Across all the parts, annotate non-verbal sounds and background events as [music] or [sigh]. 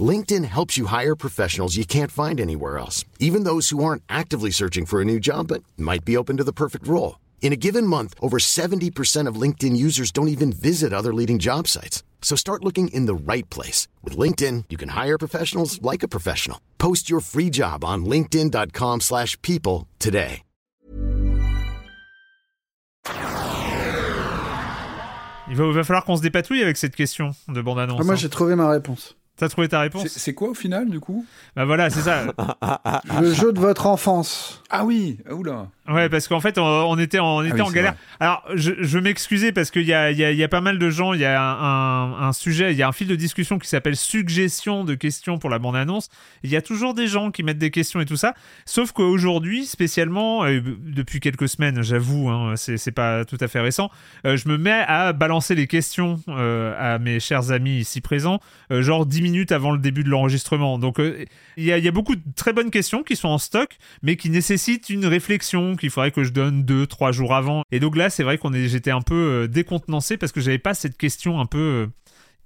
LinkedIn helps you hire professionals you can't find anywhere else, even those who aren't actively searching for a new job but might be open to the perfect role. In a given month, over 70% of LinkedIn users don't even visit other leading job sites. So start looking in the right place. With LinkedIn, you can hire professionals like a professional. Post your free job on linkedin.com slash people today. Il va, va falloir qu'on se dépatouille avec cette question de bande-annonce. Ah, moi, hein. j'ai trouvé ma réponse. T'as trouvé ta réponse C'est- quoi au final, du coup? Bah voilà, c'est ça. [laughs] Le jeu de votre enfance. Ah oui, oula. Ouais, parce qu'en fait, on, on était en, on était oui, en galère. vrai. Alors, je, je vais m'excuser parce qu'il y a, il y, a, il y a pas mal de gens, il y a un, un sujet, il y a un fil de discussion qui s'appelle suggestion de questions pour la bande-annonce. Il y a toujours des gens qui mettent des questions et tout ça. Sauf qu'aujourd'hui, spécialement, euh, depuis quelques semaines, j'avoue, hein, c'est c'est pas tout à fait récent, euh, je me mets à balancer les questions euh, à mes chers amis ici présents, euh, genre 10 minutes avant le début de l'enregistrement. Donc, euh, il y, a, beaucoup de très bonnes questions qui sont en stock, mais qui nécessitent une réflexion qu'il faudrait que je donne deux, trois jours avant. Et donc là, c'est vrai qu'on est, j'étais un peu euh, décontenancé parce que j'avais pas cette question un peu euh,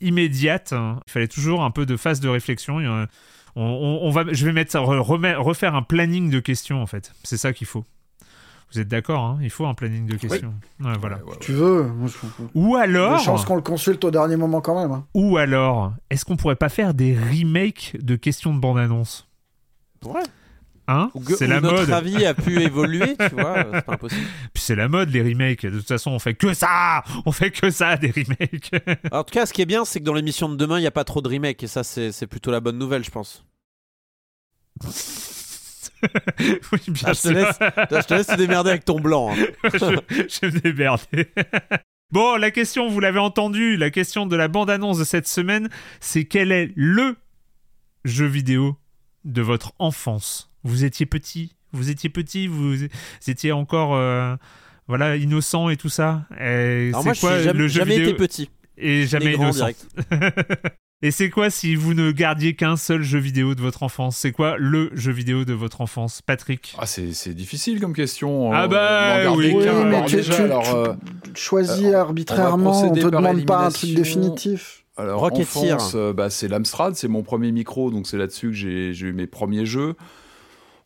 immédiate. Il fallait toujours un peu de phase de réflexion. A- On, on- va, je vais mettre, re- remet- refaire un planning de questions en fait. C'est ça qu'il faut. Vous êtes d'accord hein Il faut un planning de questions. Ouais, voilà. Ouais, ouais, ouais. Tu veux moi, je- Ou alors, chances qu'on le consulte au dernier moment quand même. hein. ou alors, est-ce qu'on pourrait pas faire des remakes de questions de bande-annonce? Ouais. Hein? C'est la notre mode. avis a pu évoluer, tu vois, euh, c'est pas impossible. [laughs] Puis c'est la mode les remakes. De toute façon, on fait que ça. On fait que ça des remakes. Alors, [laughs] en tout cas, ce qui est bien, c'est que dans l'émission de demain, il n'y a pas trop de remakes, et ça, c'est c'est plutôt la bonne nouvelle, je pense. Oui, bien Ah, je, te sûr. laisse, je te laisse te démerder avec ton blanc. hein. [laughs] je, je me démerder. [laughs] Bon, la question, vous l'avez entendu, la question de la bande-annonce de cette semaine, c'est quel est le jeu vidéo de votre enfance? Vous étiez petit, vous étiez petit, vous, vous étiez encore euh, voilà innocent et tout ça? Et Alors, moi, je quoi n'ai jamais, le jeu jamais vidéo été petit. et jamais innocent. [laughs] Et c'est quoi si vous ne gardiez qu'un seul jeu vidéo de votre enfance? C'est quoi le jeu vidéo de votre enfance, Patrick? Ah, c'est difficile comme question. Ah euh, bah, oui, mais tu- déjà, tu- alors, tu- euh, Choisis euh, arbitrairement, on on, te demande pas un truc définitif. Alors, Rocketeer. enfance, euh, bah, c'est l'Amstrad, c'est mon premier micro, donc c'est là-dessus que j'ai eu mes premiers jeux.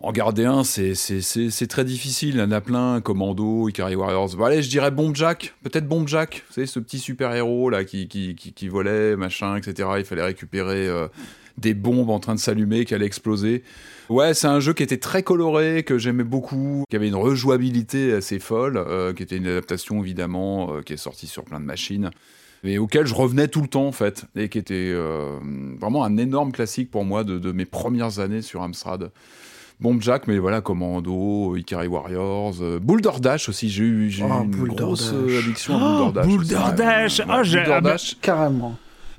En garder un, c'est- très difficile. Il y en a plein, Commando, Ikari Warriors. Bon, je dirais Bomb Jack, peut-être Bomb Jack. Vous ce petit super-héros là qui, volait, machin, etc. Il fallait récupérer euh, des bombes en train de s'allumer, qui allaient exploser. Ouais, c'est un jeu qui était très coloré, que j'aimais beaucoup, qui avait une rejouabilité assez folle, euh, qui était une adaptation évidemment, euh, qui est sortie sur plein de machines mais auquel je revenais tout le temps en fait, et qui était vraiment un énorme classique pour moi de mes premières années sur Amstrad. Bomb Jack, mais voilà, Commando, Ikari Warriors, euh, Boulder Dash aussi, j'ai eu, j'ai eu Oh, une Boulder grosse Dash. euh, addiction à Boulder Dash. Boulder. Dash. Ouais, Ah, j'ai- Boulder ah bah- Dash.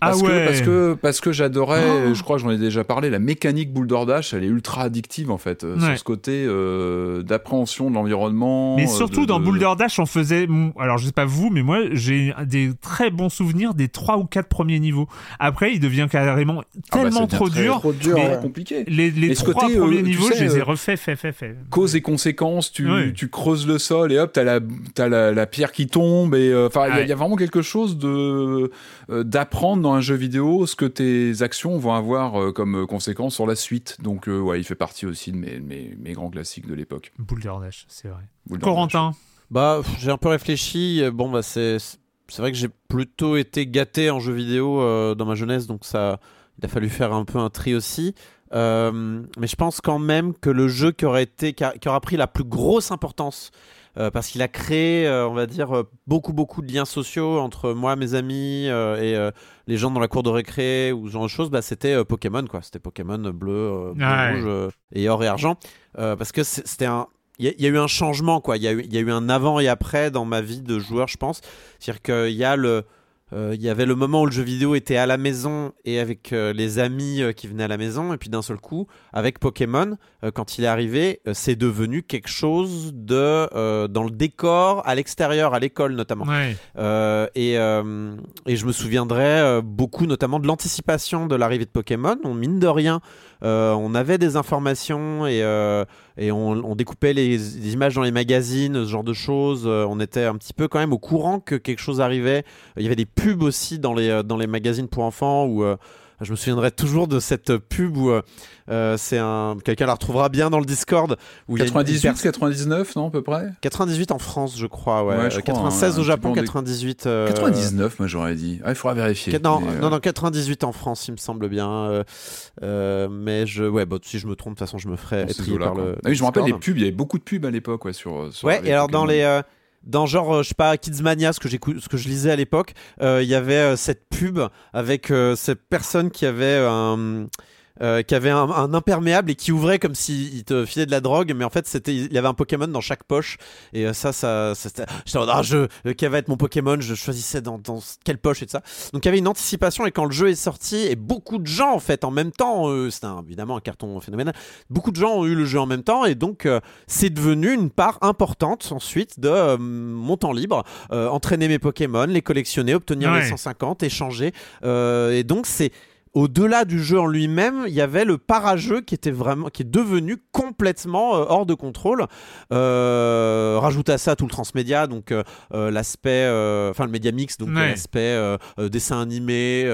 Ah Parce, ouais. que, parce que parce que j'adorais, Oh. je crois que j'en ai déjà parlé, la mécanique Boulder Dash, elle est ultra addictive en fait, euh, Ouais. sur ce côté euh, d'appréhension de l'environnement. Mais euh, surtout de- dans de- Boulder Dash, on faisait. Alors je sais pas vous, mais moi j'ai des très bons souvenirs des trois ou quatre premiers niveaux. Après, il devient carrément Ah bah, tellement trop dur. Trop dur. mais- compliqué. Les, les Et côté, euh, premiers tu niveaux, sais, je les ai euh, refaits, fait, fait, fait. cause et conséquences, tu, Ouais. tu creuses le sol et hop, t'as la, t'as la, la pierre qui tombe et euh, enfin, il y y, a vraiment quelque chose de euh, d'apprendre dans un jeu vidéo ce que tes actions vont avoir euh, comme conséquence sur la suite. Donc, euh, ouais, il fait partie aussi de mes, mes, mes grands classiques de l'époque. Boulder Dash, c'est vrai. Boulder Corentin, Bah, j'ai un peu réfléchi. euh, Bon, bah, c'est c'est vrai que j'ai plutôt été gâté en jeu vidéo euh, dans ma jeunesse, donc ça, il a fallu faire un peu un tri aussi. Euh, mais je pense quand même que le jeu qui aurait été, qui, a- qui aura pris la plus grosse importance. Euh, parce qu'il a créé, euh, on va dire, euh, beaucoup, beaucoup de liens sociaux entre moi, mes amis et les gens dans la cour de récré ou ce genre de choses. Bah, c'était Pokémon, quoi. C'était Pokémon bleu, Ouais. rouge et or et argent. Parce que c'était un, il y, a- il y a eu un changement, quoi. Il y, a eu- il y a eu un avant et après dans ma vie de joueur, je pense. C'est-à-dire qu'il y a le. Euh, il y avait le moment où le jeu vidéo était à la maison et avec euh, les amis euh, qui venaient à la maison, et puis d'un seul coup, avec Pokémon, quand il est arrivé, c'est devenu quelque chose de dans le décor, à l'extérieur, à l'école notamment. ouais. Et, et je me souviendrai beaucoup notamment de l'anticipation de l'arrivée de Pokémon. On mine de rien, on avait des informations et, et on, on découpait les, images dans les magazines, ce genre de choses. Euh, on était un petit peu quand même au courant que quelque chose arrivait. Il y avait des pubs aussi dans les, euh, dans les magazines pour enfants où... euh, je me souviendrai toujours de cette pub où euh, euh, c'est un quelqu'un la retrouvera bien dans le Discord où il y a une- une 98, personne- 99, non, à peu près? 98 en France, je crois, ouais. Ouais, je Euh, crois, 96 hein, au Japon, petit peu en 98. euh, 99, moi j'aurais dit. Ah, il faudra vérifier. Non, Mais, euh, non, non, 98 en France, il me semble bien. euh, euh, mais je, ouais, bon, si je me trompe, de toute façon, je me ferai par le. Ah oui, je me rappelle les pubs, il y avait beaucoup de pubs à l'époque ouais, sur, sur Ouais, et alors dans les. Dans genre, euh, je sais pas, Kidsmania, ce que, ce que je lisais à l'époque, euh, il y avait euh, cette pub avec cette personne qui avait un. Euh, qui avait un, un imperméable et qui ouvrait comme s'il te filait de la drogue, mais en fait c'était il y avait un Pokémon dans chaque poche et euh, ça ça, ça j'étais ah, je euh, quel va être mon Pokémon, je choisissais dans, dans quelle poche et tout ça. Donc il y avait une anticipation et quand le jeu est sorti et beaucoup de gens en fait en même temps, euh, c'était évidemment un carton phénoménal. Beaucoup de gens ont eu le jeu en même temps et donc euh, c'est devenu une part importante ensuite de mon temps libre, euh, entraîner mes Pokémon, les collectionner, obtenir Ouais. les 150, échanger. Euh, et donc c'est au-delà du jeu en lui-même, il y avait le parajeu qui était vraiment, qui est devenu complètement euh, hors de contrôle. Euh, rajoute à ça tout le transmédia, donc euh, euh, l'aspect, euh, enfin le média mix, donc Ouais. l'aspect dessin animé,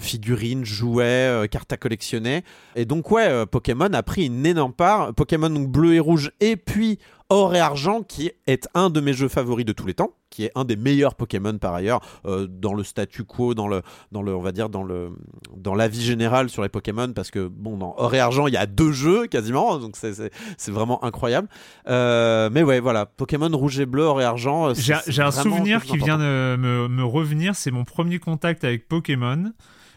figurines, jouets, cartes à collectionner. Et donc ouais, Pokémon a pris une énorme part. Pokémon donc bleu et rouge, et puis Or et Argent, qui est un de mes jeux favoris de tous les temps, qui est un des meilleurs Pokémon par ailleurs euh, dans le statu quo, dans le, dans le, on va dire dans le, dans la vie générale sur les Pokémon, parce que bon, dans Or et Argent, il y a deux jeux quasiment, donc c'est, vraiment incroyable. Euh, mais ouais, voilà, Pokémon rouge et bleu, Or et Argent. euh, J'ai un souvenir qui vient de me, me revenir. C'est mon premier contact avec Pokémon.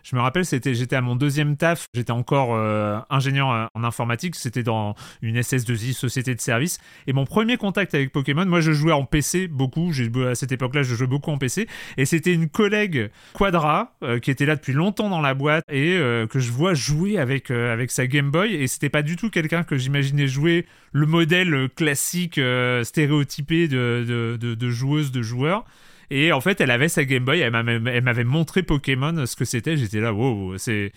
Je me rappelle, c'était, j'étais à mon deuxième taf. J'étais encore euh, ingénieur euh, en informatique. C'était dans une SS2I, société de service. Et mon premier contact avec Pokémon, moi, je jouais en PC beaucoup. À cette époque-là, je jouais beaucoup en PC. Et c'était une collègue Quadra euh, qui était là depuis longtemps dans la boîte et que je vois jouer avec avec sa Game Boy. Et c'était pas du tout quelqu'un que j'imaginais jouer le modèle classique stéréotypé de, de, de joueuse, de joueur. Et en fait, elle avait sa Game Boy, elle m'avait montré Pokémon, ce que c'était. J'étais là, wow, c'est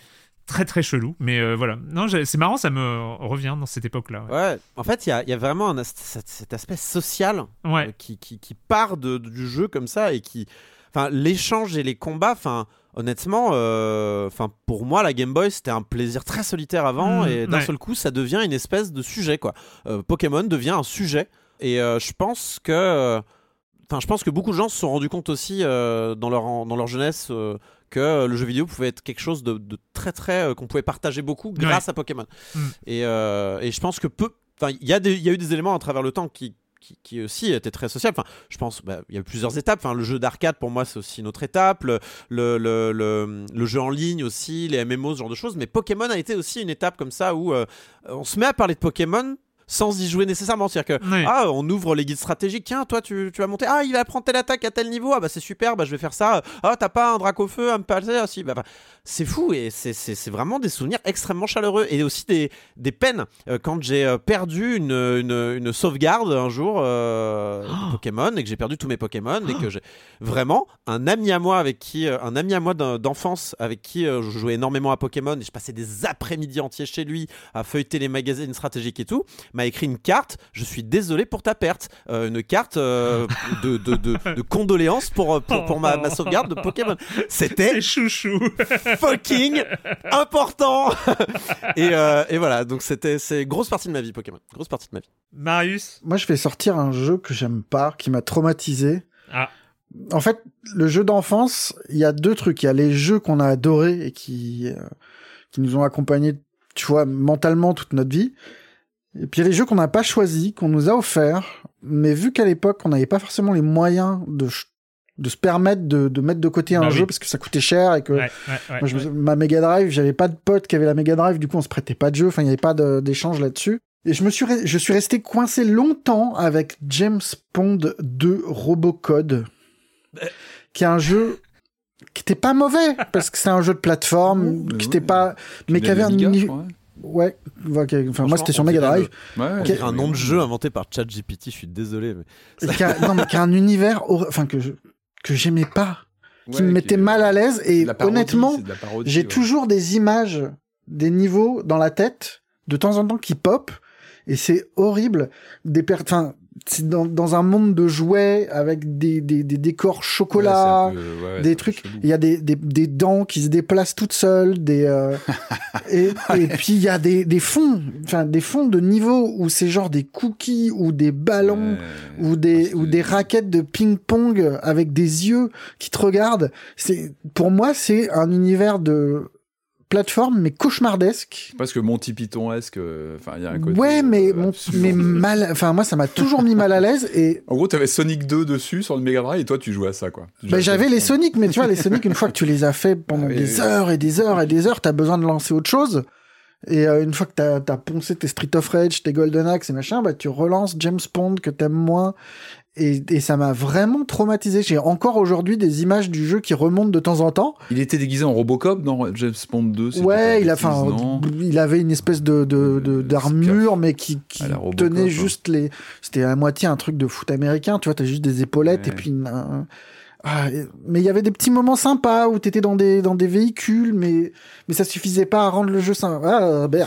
très très chelou. Mais euh, voilà. Non, c'est marrant, ça me revient dans cette époque-là. Ouais. Ouais, en fait, il y a, il y a vraiment un cet, aspect social Ouais. euh, qui, qui, qui part de- du jeu comme ça et qui. Enfin, l'échange et les combats, enfin. Honnêtement, euh, pour moi la Game Boy c'était un plaisir très solitaire avant Mmh, et d'un ouais. seul coup ça devient une espèce de sujet quoi. Euh, Pokémon devient un sujet et euh, je pense que, enfin je pense que beaucoup de gens se sont rendus compte aussi euh, dans leur dans leur jeunesse euh, que le jeu vidéo pouvait être quelque chose de, de très très euh, qu'on pouvait partager beaucoup grâce à Pokémon. Mm. Et, euh, et je pense que peu, enfin il y a des, il y a eu des éléments à travers le temps qui qui, qui aussi étaient très sociables. Enfin, je pense, bah, il y a eu plusieurs étapes. Enfin, le jeu d'arcade pour moi c'est aussi une autre étape. Le, le, le, le, le jeu en ligne aussi, les MMO, ce genre de choses. Mais Pokémon a été aussi une étape comme ça où euh, on se met à parler de Pokémon sans y jouer nécessairement. C'est-à-dire que ah, on ouvre les guides stratégiques. Tiens, toi, tu, tu vas monter. Ah, il va prendre telle attaque à tel niveau. Ah, bah c'est super. Bah je vais faire ça. Ah, t'as pas un drac au feu à me passer Ah, si. Bah, bah, c'est fou et c'est- vraiment des souvenirs extrêmement chaleureux et aussi des, des peines. Euh, quand j'ai euh, perdu une, une, une sauvegarde un jour euh, de Pokémon et que j'ai perdu tous mes Pokémon et que j'ai vraiment un ami à moi avec qui, euh, un ami à moi d'en- d'enfance avec qui je jouais énormément à Pokémon et je passais des après-midi entiers chez lui à feuilleter les magazines stratégiques et tout m'a écrit une carte. Je suis désolé pour ta perte. Euh, une carte euh, [laughs] de, de, de, de condoléances pour, euh, pour, pour ma, ma sauvegarde de Pokémon. C'était chouchou. [laughs] fucking important. [laughs] et, euh, et voilà, donc c'était c'est grosse partie de ma vie Pokémon. Grosse partie de ma vie. Marius Moi, je vais sortir un jeu que j'aime pas, qui m'a traumatisé. Ah. En fait, le jeu d'enfance, il y a deux trucs. Il y a les jeux qu'on a adorés et qui, euh, qui nous ont accompagnés, tu vois, mentalement toute notre vie. Et puis il y a les jeux qu'on n'a pas choisis, qu'on nous a offerts, mais vu qu'à l'époque, on n'avait pas forcément les moyens de, de se permettre de, de mettre de côté un Bah jeu oui. parce que ça coûtait cher et que Ouais, ouais, ouais, moi, je me- ouais. ma Mega Drive, j'avais pas de pote qui avait la Mega Drive, du coup on se prêtait pas de jeu, enfin il y avait pas d'échange là-dessus. Et je me suis, je suis resté coincé longtemps avec James Bond 2 Robocode, qui est un jeu qui était pas mauvais parce que c'est un jeu de plateforme, qui ouais. était pas, mais qui avait un Ouais, enfin moi c'était sur Mega Drive, ouais. Ouais, un nom de jeu inventé par ChatGPT, je suis désolé. Mais... non mais qui a un univers, enfin que je- que j'aimais pas, qui me mettait est- mal à l'aise et de la parodie, honnêtement, J'ai ouais. toujours des images des niveaux dans la tête de temps en temps qui pop et c'est horrible des per... enfin c'est dans, dans un monde de jouets avec des, des, des décors chocolat Ouais, peu- ouais, des trucs il y a des, des, des dents qui se déplacent toutes seules des euh, [laughs] et, et puis il y a des, des fonds enfin des fonds de niveau où c'est genre des cookies ou des ballons Ouais. ou des ou des raquettes de ping-pong avec des yeux qui te regardent. C'est pour moi c'est un univers de plateforme mais cauchemardesque. Parce que Monty Python-esque, euh, enfin, il y a un côté. Ouais, mais euh, mon- absolument- mais mal enfin moi ça m'a toujours mis mal à l'aise et En gros, t'avais Sonic 2 dessus sur le Mega Drive et toi, tu jouais à ça, quoi. Tu ben, à j'avais les Sonic mais tu vois les Sonic une fois que tu les as fait pendant Ah oui, des oui. heures et des heures et des heures, t'as besoin de lancer autre chose. Et euh, une fois que t'as as poncé tes Street of Rage, tes Golden Axe et machin, bah tu relances James Bond que t'aimes moins. Et, et ça m'a vraiment traumatisé. J'ai encore aujourd'hui des images du jeu qui remontent de temps en temps. Il était déguisé en Robocop dans James Bond 2. si je dis pas Ouais, de il a, enfin, il avait une espèce de de- de- Euh, d'armure, mais qui, qui Robocop, tenait hein. juste les. C'était à moitié un truc de foot américain. Tu vois, t'as juste des épaulettes Ouais. et puis un- mais il y avait des petits moments sympas où t'étais dans des dans des véhicules, mais mais ça suffisait pas à rendre le jeu sympa. Ah. [laughs]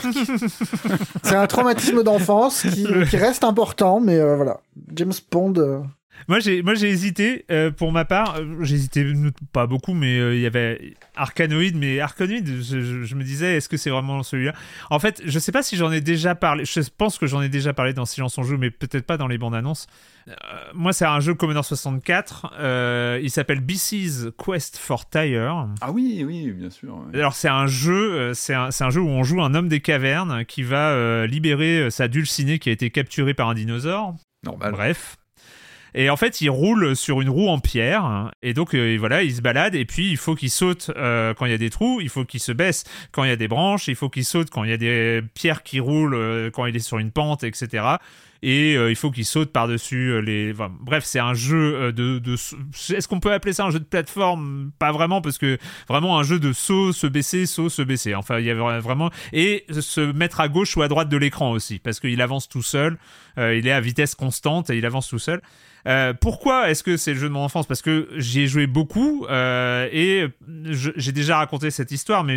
C'est un traumatisme d'enfance qui, qui reste important, mais euh, voilà. James Bond. Moi j'ai moi j'ai hésité euh, pour ma part euh, j'ai hésité pas beaucoup mais euh, il y avait Arkanoid mais Arkanoid je, je- je me disais est-ce que c'est vraiment celui-là? En fait je sais pas si j'en ai déjà parlé je pense que j'en ai déjà parlé dans Silence on joue mais peut-être pas dans les bandes annonces Euh, moi c'est un jeu Commodore 64 euh, il s'appelle BC's Quest for Tire Ah oui, oui, bien sûr. ouais. alors c'est un jeu, c'est un, c'est un jeu où on joue un homme des cavernes qui va libérer sa dulcinée qui a été capturée par un dinosaure. Normal. Bref. Et en fait, il roule sur une roue en pierre. hein, Et donc, euh, voilà, il se balade. Et puis, il faut qu'il saute euh, quand il y a des trous. Il faut qu'il se baisse quand il y a des branches. Il faut qu'il saute quand il y a des pierres qui roulent, euh, quand il est sur une pente, etc. Et il faut qu'il saute par-dessus les. bref, c'est un jeu de. de... Est-ce qu'on peut appeler ça un jeu de plateforme? Pas vraiment, parce que vraiment un jeu de saut, se baisser, saut, se baisser. Enfin, il y avait vraiment. Et se mettre à gauche ou à droite de l'écran aussi, parce qu'il avance tout seul. Il est à vitesse constante et il avance tout seul. Euh, pourquoi est-ce que c'est le jeu de mon enfance? Parce que j'y ai joué beaucoup euh, et j'ai déjà raconté cette histoire, mais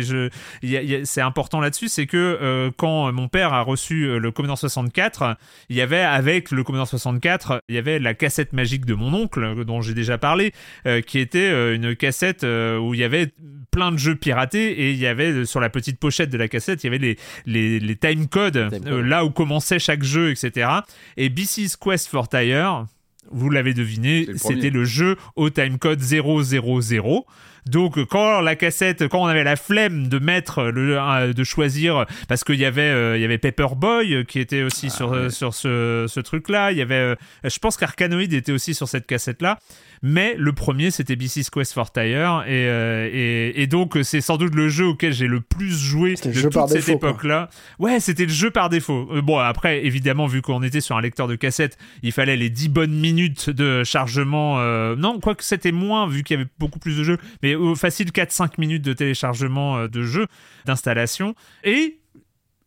c'est important là-dessus, c'est que euh, quand mon père a reçu euh, le Commodore 64, il y avait avec le Commodore 64, il y avait la cassette magique de mon oncle dont j'ai déjà parlé, euh, qui était une cassette euh, où il y avait plein de jeux piratés et il y avait sur la petite pochette de la cassette, il y avait les les, les time codes, Time code. là où commençait chaque jeu, etc. Et BC's Quest for Tire, vous l'avez deviné, c'était le jeu au timecode 000. Donc quand la cassette, quand on avait la flemme de mettre le, euh, de choisir, parce qu'il y avait, euh, il y avait Paperboy euh, qui était aussi sur ouais. sur ce, ce truc-là. Il y avait, euh, je pense qu'Arcanoid était aussi sur cette cassette-là. Mais le premier, c'était BC's Quest for Tire, et, euh, et, et donc c'est sans doute le jeu auquel j'ai le plus joué de toute cette époque-là. Ouais, c'était le jeu par défaut. Euh, bon, après, évidemment, vu qu'on était sur un lecteur de cassette, il fallait les 10 bonnes minutes de chargement. euh, non, quoique c'était moins, vu qu'il y avait beaucoup plus de jeux, mais au facile 4-5 minutes de téléchargement euh, de jeux, d'installation. Et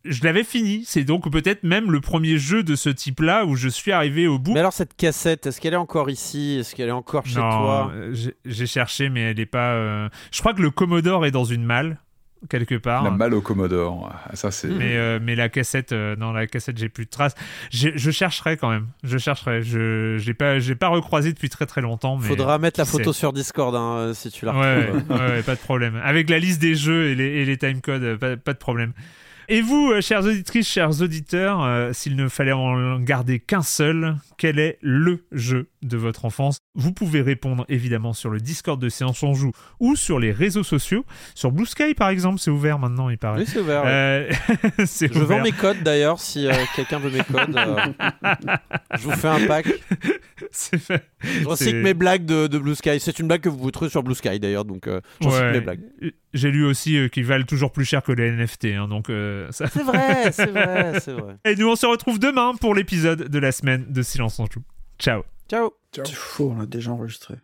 je l'avais fini. C'est donc peut-être même le premier jeu de ce type-là où je suis arrivé au bout. Mais alors cette cassette, est-ce qu'elle est encore ici? Est-ce qu'elle est encore chez non, toi? euh, j'ai- cherché, mais elle est pas. euh, Je crois que le Commodore est dans une malle. Quelque part. La malle au Commodore. Ah, Ça, c'est. Mais, euh, mais la cassette, euh, dans la cassette, j'ai plus de traces. Je chercherai quand même. Je chercherai. Je j'ai pas, j'ai pas recroisé depuis très très longtemps. Mais Faudra mettre la photo sait. sur Discord hein, euh, si tu la Ouais, retrouves. ouais, ouais, pas de problème. Avec la liste des jeux et les, et les timecodes, euh, pas, pas de problème. Et vous, chères auditrices, chers auditeurs, euh, s'il ne fallait en garder qu'un seul, quel est le jeu? De votre enfance Vous pouvez répondre évidemment sur le Discord de Séance on Joue ou sur les réseaux sociaux. Sur Blue Sky, par exemple, c'est ouvert maintenant, il paraît. Oui, c'est ouvert. Euh, [laughs] c'est Je ouvert. vends mes codes d'ailleurs, si euh, quelqu'un veut mes codes. euh, je vous fais un pack. [laughs] C'est fait. Je recycle mes blagues de, de Blue Sky. C'est une blague que vous pouvez trouver sur Blue Sky d'ailleurs, donc euh, je recycle Ouais. mes blagues. J'ai lu aussi euh, qu'ils valent toujours plus cher que les NFT, hein, donc euh, ça. C'est vrai, c'est vrai, c'est vrai. [laughs] Et nous, on se retrouve demain pour l'épisode de la semaine de Silence en Joue. Ciao. Ciao. Ciao. Fou, on a déjà enregistré.